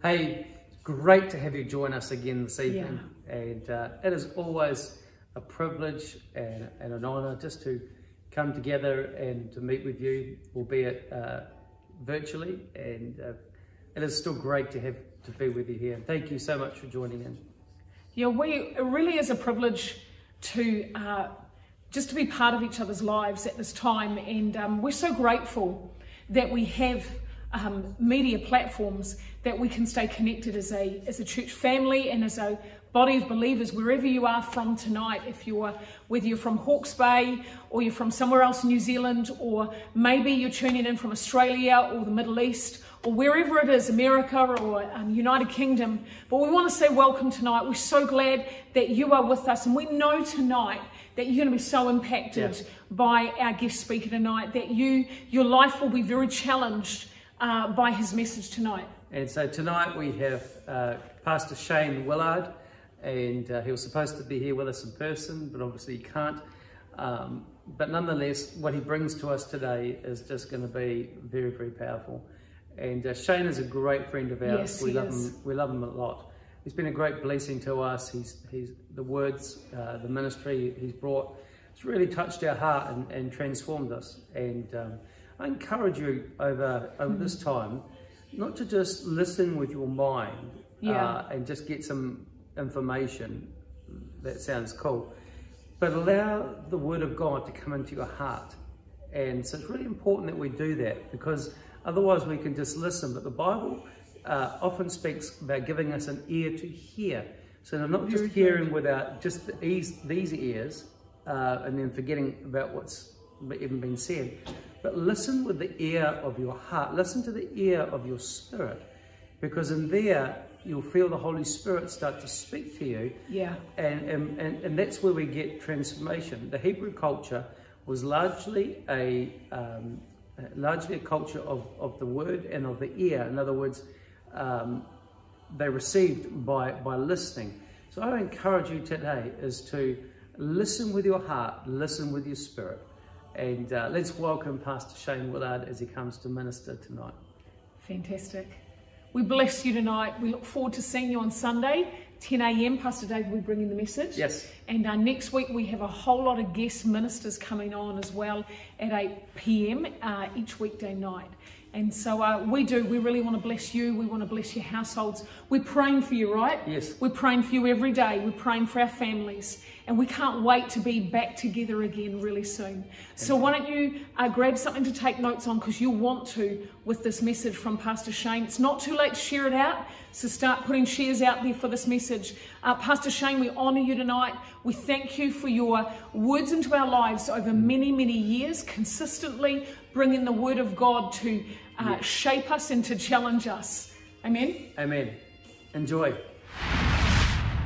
Hey, great to have you join us again this evening. Yeah. And uh, it is always a privilege and, and, an honour just to come together and to meet with you, albeit uh, virtually. And uh, it is still great to have to be with you here. Thank you so much for joining in. Yeah, we it really is a privilege to uh, just to be part of each other's lives at this time, and um, we're so grateful that we have um, media platforms that we can stay connected as a as a church family and as a body of believers wherever you are from tonight. If you're whether you're from Hawke's Bay or you're from somewhere else in New Zealand or maybe you're tuning in from Australia or the Middle East or wherever it is America or um, United Kingdom. But we want to say welcome tonight. We're so glad that you are with us and we know tonight that you're going to be so impacted yeah. by our guest speaker tonight that you your life will be very challenged uh, by his message tonight. And so tonight we have uh, Pastor Shane Willard, and uh, he was supposed to be here with us in person, but obviously he can't. Um, but nonetheless, what he brings to us today is just going to be very, very powerful. And uh, Shane is a great friend of ours. Yes, we love is. him. We love him a lot. He's been a great blessing to us. He's, he's the words, uh, the ministry he's brought. It's really touched our heart and, and transformed us. And um, I encourage you over, over mm. this time not to just listen with your mind yeah. uh, and just get some information that sounds cool, but allow the Word of God to come into your heart. And so it's really important that we do that because otherwise we can just listen. But the Bible uh, often speaks about giving us an ear to hear. So not just hearing without just these, these ears uh, and then forgetting about what's even been said, but listen with the ear of your heart. Listen to the ear of your spirit. Because in there, you'll feel the Holy Spirit start to speak to you. Yeah. And, and, and, and that's where we get transformation. The Hebrew culture was largely a, um, largely a culture of, of the word and of the ear. In other words, um, they received by, by listening. So I encourage you today is to listen with your heart, listen with your spirit. And uh, let's welcome Pastor Shane Willard as he comes to minister tonight. Fantastic. We bless you tonight. We look forward to seeing you on Sunday, 10 a.m. Pastor David will bring in the message. Yes. And uh, next week we have a whole lot of guest ministers coming on as well at 8 p.m. Uh, each weekday night. And so uh, we do. We really want to bless you. We want to bless your households. We're praying for you, right? Yes. We're praying for you every day. We're praying for our families. And we can't wait to be back together again really soon. So why don't you uh, grab something to take notes on because you'll want to with this message from Pastor Shane. It's not too late to share it out. So start putting shares out there for this message. Uh, Pastor Shane, we honour you tonight. We thank you for your words into our lives over many, many years, consistently bringing the word of God to uh, yes. shape us and to challenge us. Amen. Amen. Enjoy.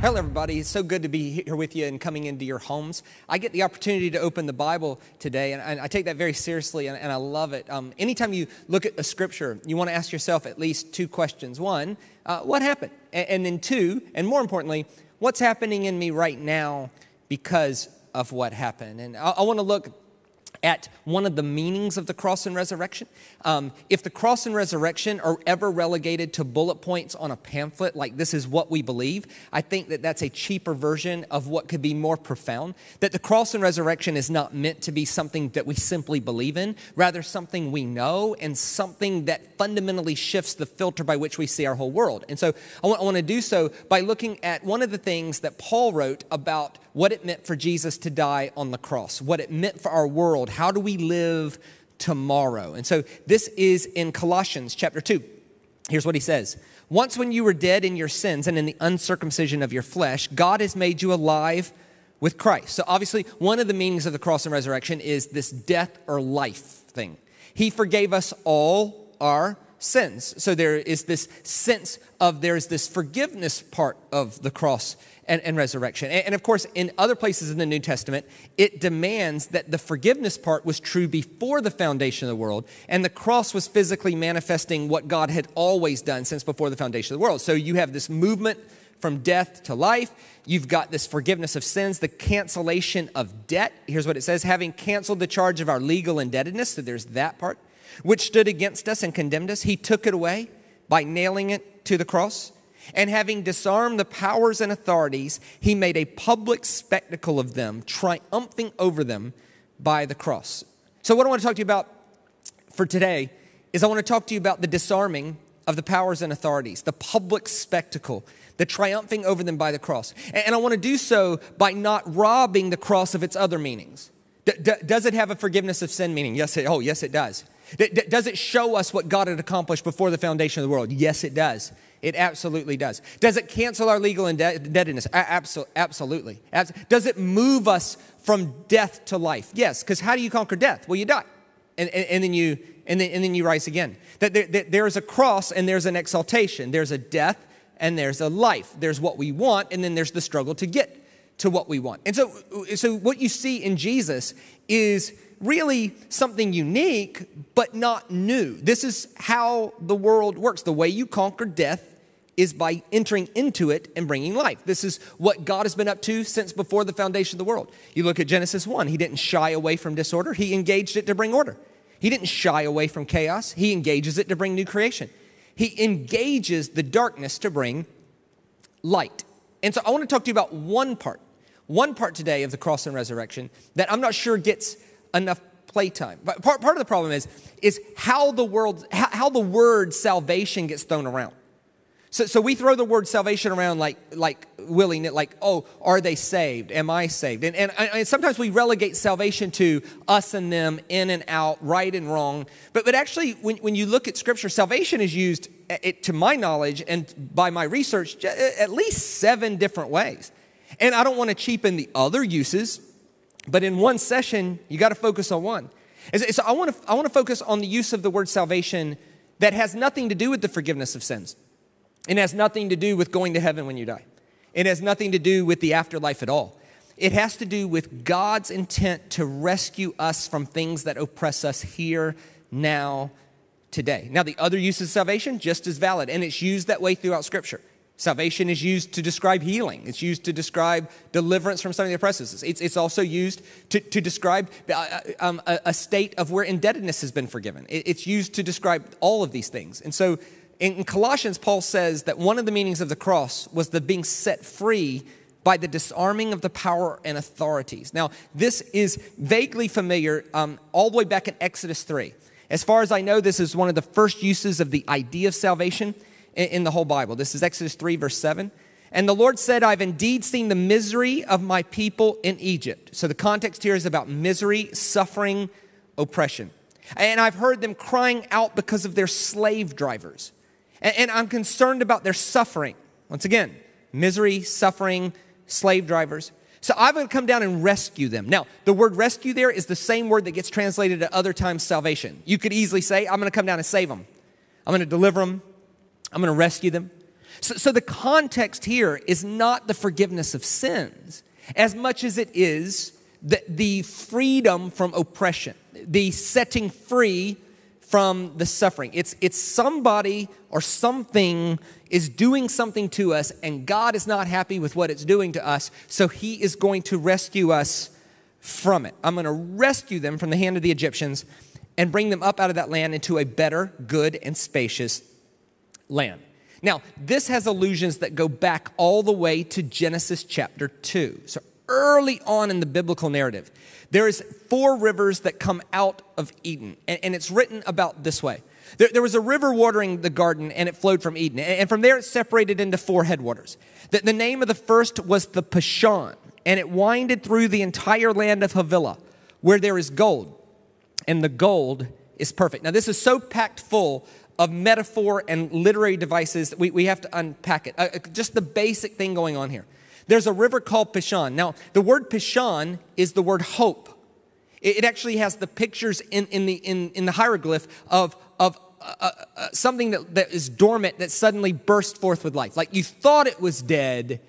Hello, everybody. It's so good to be here with you and coming into your homes. I get the opportunity to open the Bible today, and I take that very seriously, and, I love it. Um, anytime you look at a scripture, you want to ask yourself at least two questions. One, uh, what happened? And, and then two, and more importantly, what's happening in me right now because of what happened? And I, I want to look at one of the meanings of the cross and resurrection. Um, if the cross and resurrection are ever relegated to bullet points on a pamphlet, like this is what we believe, I think that that's a cheaper version of what could be more profound. That the cross and resurrection is not meant to be something that we simply believe in, rather, something we know and something that fundamentally shifts the filter by which we see our whole world. And so I want, I want to do so by looking at one of the things that Paul wrote about what it meant for Jesus to die on the cross, what it meant for our world. How do we live tomorrow? And so this is in Colossians chapter 2. Here's what he says Once when you were dead in your sins and in the uncircumcision of your flesh, God has made you alive with Christ. So obviously, one of the meanings of the cross and resurrection is this death or life thing. He forgave us all our sins. So there is this sense of there's this forgiveness part of the cross and, and resurrection. And, and, of course, in other places in the New Testament, it demands that the forgiveness part was true before the foundation of the world, and the cross was physically manifesting what God had always done since before the foundation of the world. So you have this movement from death to life. You've got this forgiveness of sins, the cancellation of debt. Here's what it says having canceled the charge of our legal indebtedness, so there's that part, which stood against us and condemned us, he took it away by nailing it to the cross. And having disarmed the powers and authorities, he made a public spectacle of them, triumphing over them by the cross. So, what I want to talk to you about for today is I want to talk to you about the disarming of the powers and authorities, the public spectacle, the triumphing over them by the cross. And I want to do so by not robbing the cross of its other meanings. Does it have a forgiveness of sin meaning? Yes, it, oh, yes, it does. Does it show us what God had accomplished before the foundation of the world? Yes, it does. It absolutely does. Does it cancel our legal indebtedness? Absolutely. Does it move us from death to life? Yes, because how do you conquer death? Well, you die. And, and, and, then you and then, and then you rise again. That there, that there is a cross and there's an exaltation. There's a death and there's a life. There's what we want, and then there's the struggle to get to what we want. And so, so what you see in Jesus is really something unique, but not new. This is how the world works. The way you conquer death is by entering into it and bringing life. This is what God has been up to since before the foundation of the world. You look at Genesis 1, he didn't shy away from disorder, he engaged it to bring order. He didn't shy away from chaos, he engages it to bring new creation. He engages the darkness to bring light. And so I want to talk to you about one part, one part today of the cross and resurrection that I'm not sure gets enough playtime. But part, part of the problem is, is how the world, how, how the word salvation gets thrown around. So, so we throw the word salvation around like, like willing it, like, oh, are they saved? Am I saved? And, and, and sometimes we relegate salvation to us and them, in and out, right and wrong. But, but actually, when, when you look at scripture, salvation is used, it, to my knowledge and by my research, at least seven different ways. And I don't want to cheapen the other uses, but in one session, you got to focus on one. So I want to, I want to focus on the use of the word salvation that has nothing to do with the forgiveness of sins. It has nothing to do with going to heaven when you die. It has nothing to do with the afterlife at all. It has to do with God's intent to rescue us from things that oppress us here, now, today. Now, the other use of salvation, just as valid, and it's used that way throughout Scripture. Salvation is used to describe healing. It's used to describe deliverance from something that oppresses us. It's, it's also used to, to describe uh, uh, um, a, a, state of where indebtedness has been forgiven. It, it's used to describe all of these things. And so in Colossians, Paul says that one of the meanings of the cross was the being set free by the disarming of the power and authorities. Now, this is vaguely familiar um, all the way back in Exodus 3. As far as I know, this is one of the first uses of the idea of salvation in, in the whole Bible. This is Exodus 3, verse 7. And the Lord said, I've indeed seen the misery of my people in Egypt. So the context here is about misery, suffering, oppression. And I've heard them crying out because of their slave drivers and, and I'm concerned about their suffering. Once again, misery, suffering, slave drivers. So I'm going to come down and rescue them. Now, the word rescue there is the same word that gets translated at other times salvation. You could easily say, I'm going to come down and save them. I'm going to deliver them. I'm going to rescue them. So, so the context here is not the forgiveness of sins as much as it is the, the freedom from oppression, the setting free from the suffering. It's, it's somebody or something is doing something to us, and God is not happy with what it's doing to us, so He is going to rescue us from it. I'm going to rescue them from the hand of the Egyptians and bring them up out of that land into a better, good, and spacious land. Now, this has allusions that go back all the way to Genesis chapter 2. So early on in the biblical narrative. There is four rivers that come out of Eden, and, and it's written about this way. There, there, was a river watering the garden, and it flowed from Eden, and, and from there it separated into four headwaters. The, the name of the first was the Pishon, and it winded through the entire land of Havilah, where there is gold, and the gold is perfect. Now, this is so packed full of metaphor and literary devices that we, we have to unpack it. Uh, uh just the basic thing going on here. There's a river called Pishon. Now, the word Pishon is the word hope. It, actually has the pictures in, in, the, in, in the hieroglyph of, of uh, uh, uh, something that, that is dormant that suddenly burst forth with life. Like you thought it was dead,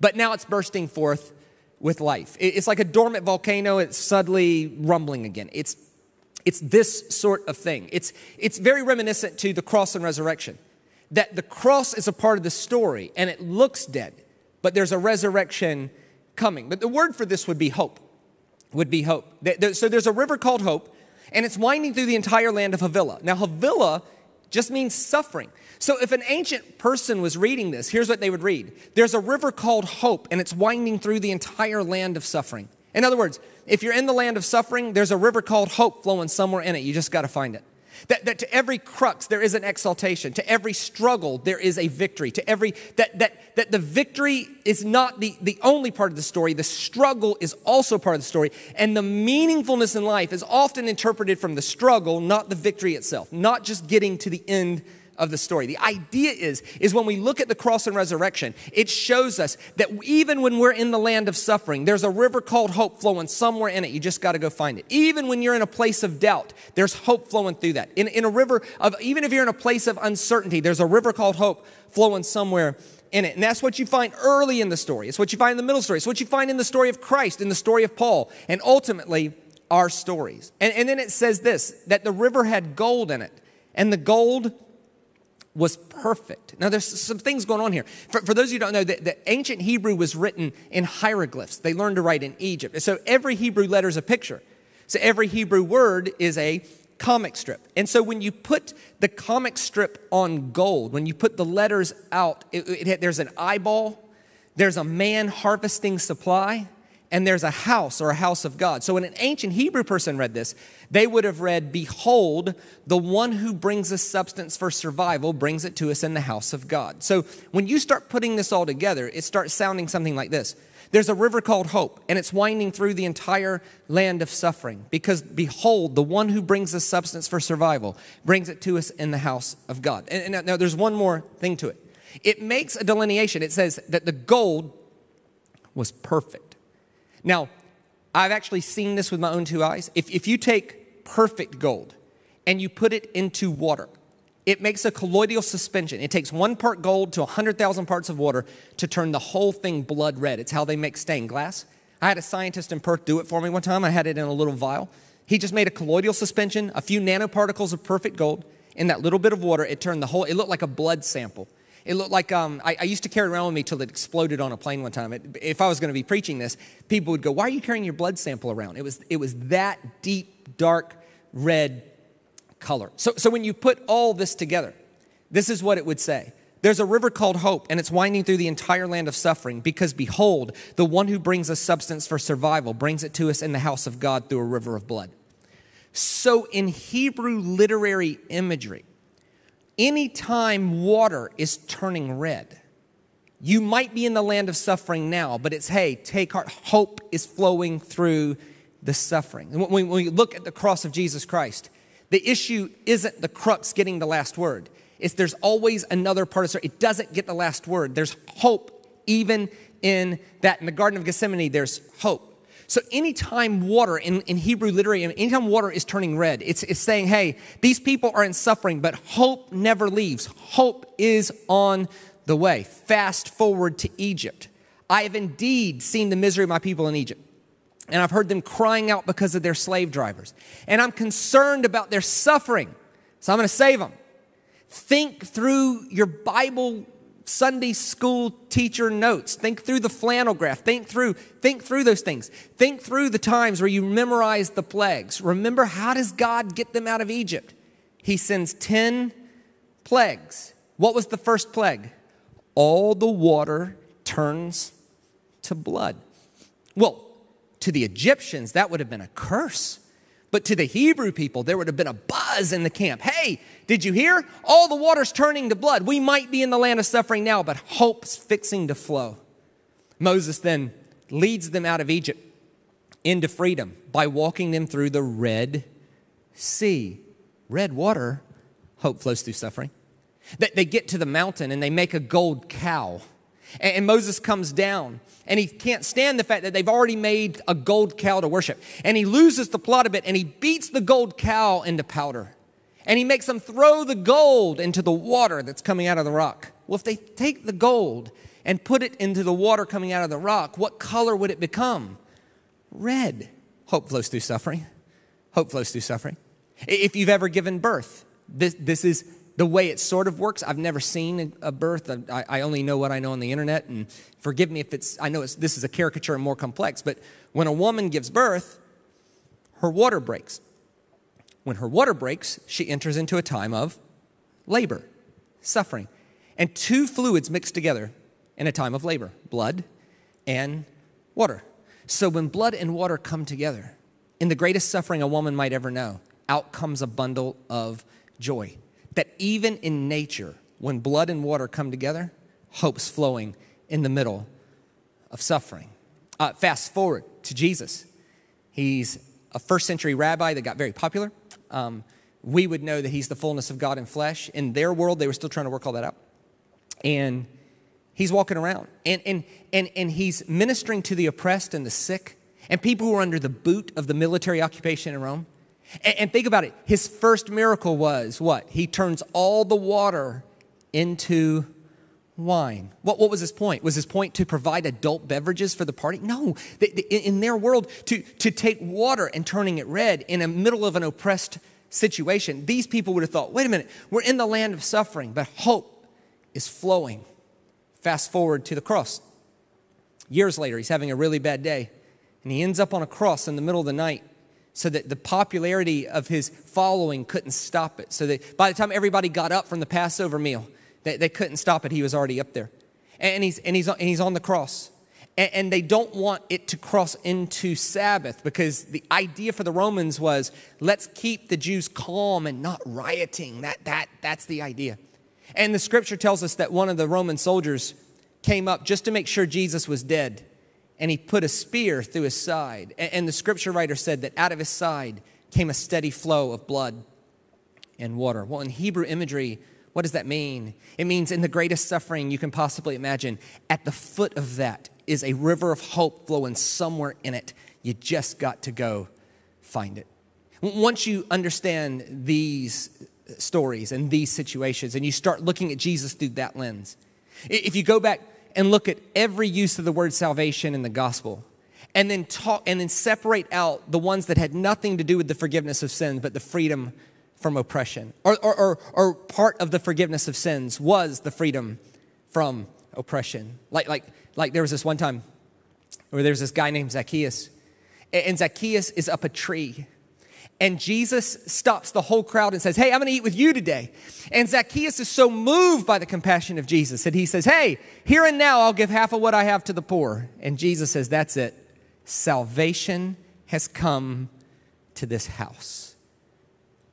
but now it's bursting forth with life. it's like a dormant volcano, it's suddenly rumbling again. It's, it's this sort of thing. It's, it's very reminiscent to the cross and resurrection. That the cross is a part of the story and it looks dead but there's a resurrection coming. But the word for this would be hope. Would be hope. So there's a river called Hope, and it's winding through the entire land of Havilah. Now, Havilah just means suffering. So if an ancient person was reading this, here's what they would read There's a river called Hope, and it's winding through the entire land of suffering. In other words, if you're in the land of suffering, there's a river called Hope flowing somewhere in it. You just got to find it. That, that to every crux there is an exaltation. To every struggle there is a victory. To every that that that the victory is not the, the only part of the story. The struggle is also part of the story. And the meaningfulness in life is often interpreted from the struggle, not the victory itself. Not just getting to the end of the story. The idea is, is when we look at the cross and resurrection, it shows us that even when we're in the land of suffering, there's a river called hope flowing somewhere in it. You just got to go find it. Even when you're in a place of doubt, there's hope flowing through that. In, in a river of, even if you're in a place of uncertainty, there's a river called hope flowing somewhere in it. And that's what you find early in the story. It's what you find in the middle story. It's what you find in the story of Christ, in the story of Paul, and ultimately our stories. And, and then it says this that the river had gold in it, and the gold was perfect. Now, there's some things going on here. For, for those who don't know, the, the, ancient Hebrew was written in hieroglyphs. They learned to write in Egypt. So every Hebrew letter is a picture. So every Hebrew word is a comic strip. And so when you put the comic strip on gold, when you put the letters out, it, it, there's an eyeball, there's a man harvesting supply, and there's a house or a house of God. So when an ancient Hebrew person read this, they would have read, Behold, the one who brings us substance for survival brings it to us in the house of God. So when you start putting this all together, it starts sounding something like this. There's a river called Hope, and it's winding through the entire land of suffering. Because behold, the one who brings us substance for survival brings it to us in the house of God. And, and now there's one more thing to it. It makes a delineation. It says that the gold was perfect. Now, I've actually seen this with my own two eyes. If, if you take perfect gold and you put it into water, it makes a colloidal suspension. It takes one part gold to 100,000 parts of water to turn the whole thing blood red. It's how they make stained glass. I had a scientist in Perth do it for me one time. I had it in a little vial. He just made a colloidal suspension, a few nanoparticles of perfect gold. In that little bit of water, it turned the whole, it looked like a blood sample. It looked like um, I, I, used to carry it around with me till it exploded on a plane one time. It, if I was going to be preaching this, people would go, "Why are you carrying your blood sample around?" It was it was that deep, dark red color. So so when you put all this together, this is what it would say. There's a river called Hope, and it's winding through the entire land of suffering. Because behold, the one who brings us substance for survival brings it to us in the house of God through a river of blood. So in Hebrew literary imagery anytime water is turning red, you might be in the land of suffering now, but it's, hey, take heart. Hope is flowing through the suffering. And when we look at the cross of Jesus Christ, the issue isn't the crux getting the last word. It's there's always another part of story. It doesn't get the last word. There's hope even in that. In the Garden of Gethsemane, there's hope. So anytime water in, in Hebrew literary, anytime water is turning red, it's, it's saying, hey, these people are in suffering, but hope never leaves. Hope is on the way. Fast forward to Egypt. I have indeed seen the misery of my people in Egypt. And I've heard them crying out because of their slave drivers. And I'm concerned about their suffering. So I'm going to save them. Think through your Bible Sunday school teacher notes. Think through the flannel graph. Think through, think through those things. Think through the times where you memorize the plagues. Remember, how does God get them out of Egypt? He sends 10 plagues. What was the first plague? All the water turns to blood. Well, to the Egyptians, that would have been a curse. But to the Hebrew people, there would have been a buzz in the camp. Hey, did you hear? All the water's turning to blood. We might be in the land of suffering now, but hope's fixing to flow. Moses then leads them out of Egypt into freedom by walking them through the Red Sea. Red water, hope flows through suffering. They get to the mountain and they make a gold cow. And Moses comes down and he can't stand the fact that they've already made a gold cow to worship. And he loses the plot of it and he beats the gold cow into powder. And he makes them throw the gold into the water that's coming out of the rock. Well, if they take the gold and put it into the water coming out of the rock, what color would it become? Red. Hope flows through suffering. Hope flows through suffering. If you've ever given birth, this, this is the way it sort of works. I've never seen a birth. I, I, only know what I know on the internet. And forgive me if it's, I know it's, this is a caricature and more complex, but when a woman gives birth, her water breaks. When her water breaks, she enters into a time of labor, suffering. And two fluids mixed together in a time of labor blood and water. So when blood and water come together, in the greatest suffering a woman might ever know, out comes a bundle of joy. That even in nature, when blood and water come together, hope's flowing in the middle of suffering. Uh, fast forward to Jesus. He's a first century rabbi that got very popular. Um, we would know that he's the fullness of God in flesh. In their world, they were still trying to work all that out. And he's walking around and, and, and, and he's ministering to the oppressed and the sick and people who are under the boot of the military occupation in Rome. And, and think about it his first miracle was what? He turns all the water into wine. What, what was his point? Was his point to provide adult beverages for the party? No. In their world, to, to take water and turning it red in the middle of an oppressed situation, these people would have thought, wait a minute, we're in the land of suffering, but hope is flowing. Fast forward to the cross. Years later, he's having a really bad day, and he ends up on a cross in the middle of the night so that the popularity of his following couldn't stop it. So that by the time everybody got up from the Passover meal, they, they couldn't stop it. He was already up there. And he's, and he's, and he's on the cross. And, and they don't want it to cross into Sabbath because the idea for the Romans was let's keep the Jews calm and not rioting. That, that, that's the idea. And the scripture tells us that one of the Roman soldiers came up just to make sure Jesus was dead. And he put a spear through his side. And, the scripture writer said that out of his side came a steady flow of blood and water. Well, in Hebrew imagery, what does that mean? It means in the greatest suffering you can possibly imagine, at the foot of that is a river of hope flowing somewhere in it. You just got to go find it. Once you understand these stories and these situations and you start looking at Jesus through that lens, if you go back and look at every use of the word salvation in the gospel, and then talk and then separate out the ones that had nothing to do with the forgiveness of sins but the freedom from oppression. Or, or, or, or, part of the forgiveness of sins was the freedom from oppression. Like, like, like there was this one time where there was this guy named Zacchaeus, and Zacchaeus is up a tree. And Jesus stops the whole crowd and says, Hey, I'm gonna eat with you today. And Zacchaeus is so moved by the compassion of Jesus that he says, Hey, here and now I'll give half of what I have to the poor. And Jesus says, That's it. Salvation has come to this house.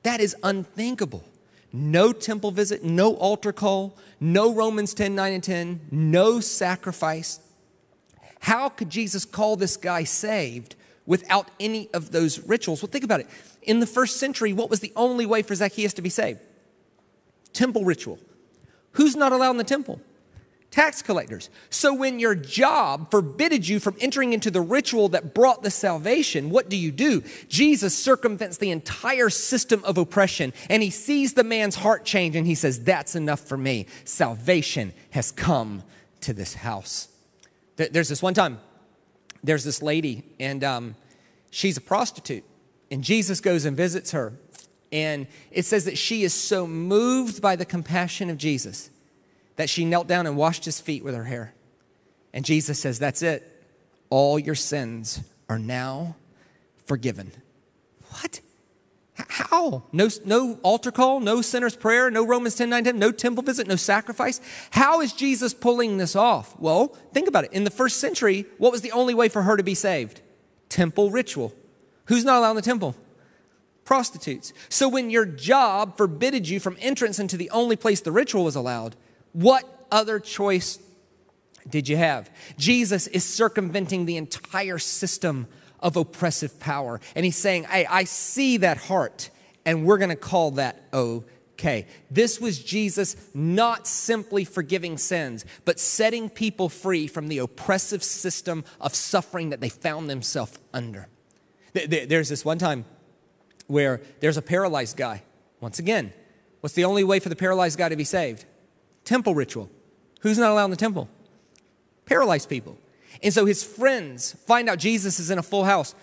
That is unthinkable. No temple visit, no altar call, no Romans 10, 9, and 10, no sacrifice. How could Jesus call this guy saved without any of those rituals? Well, think about it. In the first century, what was the only way for Zacchaeus to be saved? Temple ritual. Who's not allowed in the temple? tax collectors. So when your job forbidded you from entering into the ritual that brought the salvation, what do you do? Jesus circumvents the entire system of oppression and he sees the man's heart change and he says, That's enough for me. Salvation has come to this house. There's this one time, there's this lady and um, she's a prostitute and Jesus goes and visits her. And it says that she is so moved by the compassion of Jesus that she knelt down and washed his feet with her hair. And Jesus says, That's it. All your sins are now forgiven. What? How? No, no altar call, no sinner's prayer, no Romans 10 9 10, no temple visit, no sacrifice. How is Jesus pulling this off? Well, think about it. In the first century, what was the only way for her to be saved? Temple ritual. Who's not allowed in the temple? Prostitutes. So when your job forbidded you from entrance into the only place the ritual was allowed, what other choice did you have? Jesus is circumventing the entire system of oppressive power. And he's saying, Hey, I see that heart, and we're going to call that okay. This was Jesus not simply forgiving sins, but setting people free from the oppressive system of suffering that they found themselves under. There's this one time where there's a paralyzed guy. Once again, what's the only way for the paralyzed guy to be saved? temple ritual. Who's not allowed in the temple? Paralyzed people. And so his friends find out Jesus is in a full house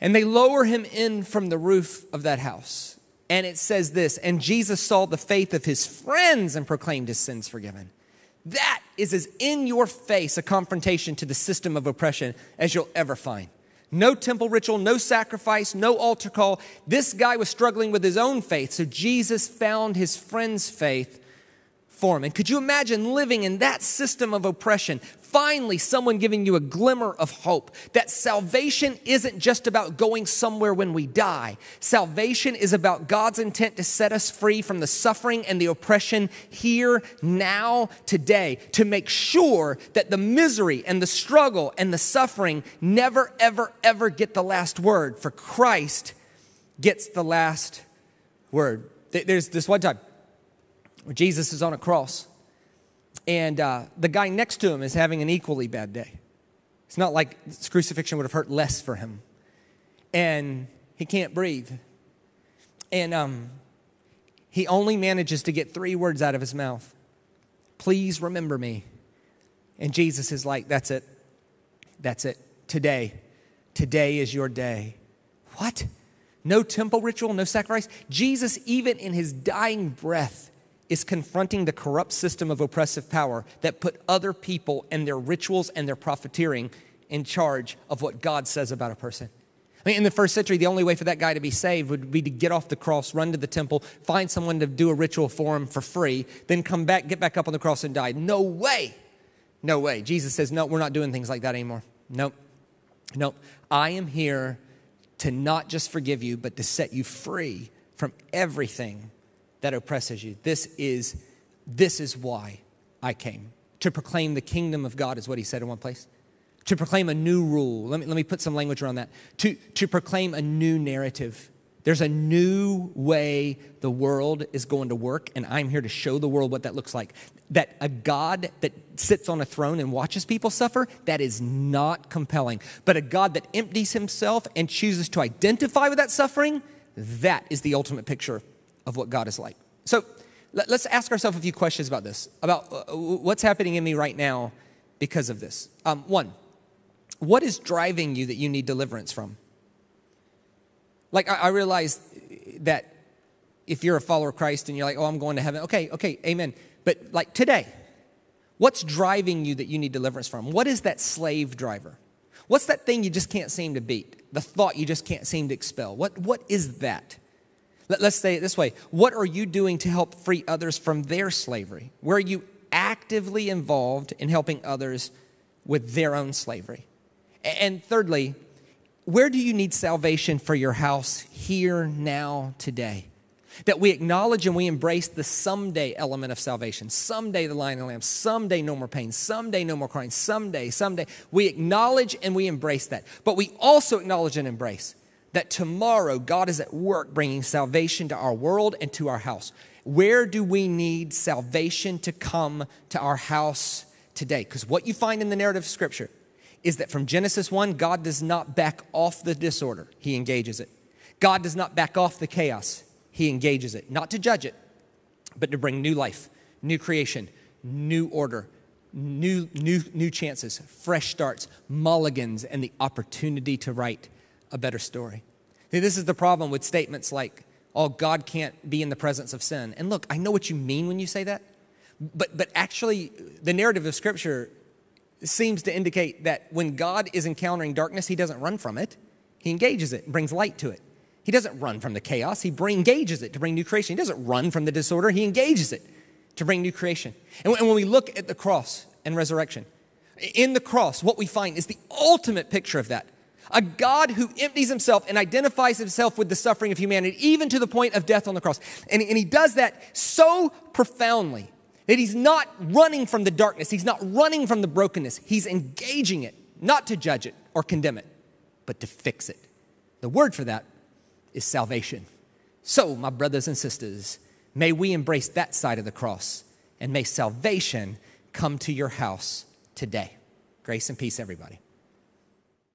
and they lower him in from the roof of that house. And it says this And Jesus saw the faith of his friends and proclaimed his sins forgiven. That is as in your face a confrontation to the system of oppression as you'll ever find. No temple ritual, no sacrifice, no altar call. This guy was struggling with his own faith, so Jesus found his friend's faith for him. And could you imagine living in that system of oppression? Finally, someone giving you a glimmer of hope that salvation isn't just about going somewhere when we die. Salvation is about God's intent to set us free from the suffering and the oppression here, now, today, to make sure that the misery and the struggle and the suffering never, ever, ever get the last word, for Christ gets the last word. There's this one time where Jesus is on a cross, and uh, the guy next to him is having an equally bad day. It's not like crucifixion would have hurt less for him. And he can't breathe. And um, he only manages to get three words out of his mouth Please remember me. And Jesus is like, That's it. That's it. Today. Today is your day. What? No temple ritual, no sacrifice? Jesus, even in his dying breath, is confronting the corrupt system of oppressive power that put other people and their rituals and their profiteering in charge of what God says about a person. I mean, in the first century, the only way for that guy to be saved would be to get off the cross, run to the temple, find someone to do a ritual for him for free, then come back, get back up on the cross and die. No way. No way. Jesus says, No, we're not doing things like that anymore. Nope. Nope. I am here to not just forgive you, but to set you free from everything that oppresses you. This is, this is why I came. To proclaim the kingdom of God is what he said in one place. To proclaim a new rule. Let me, let me put some language around that. To, to proclaim a new narrative. There's a new way the world is going to work, and I'm here to show the world what that looks like. That a God that sits on a throne and watches people suffer, that is not compelling. But a God that empties himself and chooses to identify with that suffering, that is the ultimate picture of what God is like. So let, us ask ourselves a few questions about this, about uh, what's happening in me right now because of this. Um, one, what is driving you that you need deliverance from? Like, I, I realize that if you're a follower of Christ and you're like, oh, I'm going to heaven, okay, okay, amen. But like today, what's driving you that you need deliverance from? What is that slave driver? What's that thing you just can't seem to beat? The thought you just can't seem to expel? What, what is that? Let, us say it this way What are you doing to help free others from their slavery? Where are you actively involved in helping others with their own slavery? And thirdly, where do you need salvation for your house here, now, today? That we acknowledge and we embrace the someday element of salvation. Someday the lion and lamb. Someday no more pain. Someday no more crying. Someday, someday. We acknowledge and we embrace that. But we also acknowledge and embrace that tomorrow God is at work bringing salvation to our world and to our house. Where do we need salvation to come to our house today? Because what you find in the narrative of Scripture is that from Genesis 1, God does not back off the disorder, He engages it. God does not back off the chaos, He engages it. Not to judge it, but to bring new life, new creation, new order, new, new, new chances, fresh starts, mulligans, and the opportunity to write a better story. This is the problem with statements like, oh, God can't be in the presence of sin. And look, I know what you mean when you say that, but, but actually, the narrative of Scripture seems to indicate that when God is encountering darkness, he doesn't run from it, he engages it and brings light to it. He doesn't run from the chaos, he bring, engages it to bring new creation. He doesn't run from the disorder, he engages it to bring new creation. And when we look at the cross and resurrection, in the cross, what we find is the ultimate picture of that a God who empties himself and identifies himself with the suffering of humanity, even to the point of death on the cross. And, and he does that so profoundly that he's not running from the darkness, he's not running from the brokenness, he's engaging it, not to judge it or condemn it, but to fix it. The word for that is salvation. So, my brothers and sisters, may we embrace that side of the cross and may salvation come to your house today. Grace and peace, everybody.